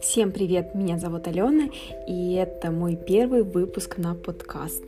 Всем привет, меня зовут Алена, и это мой первый выпуск на подкаст.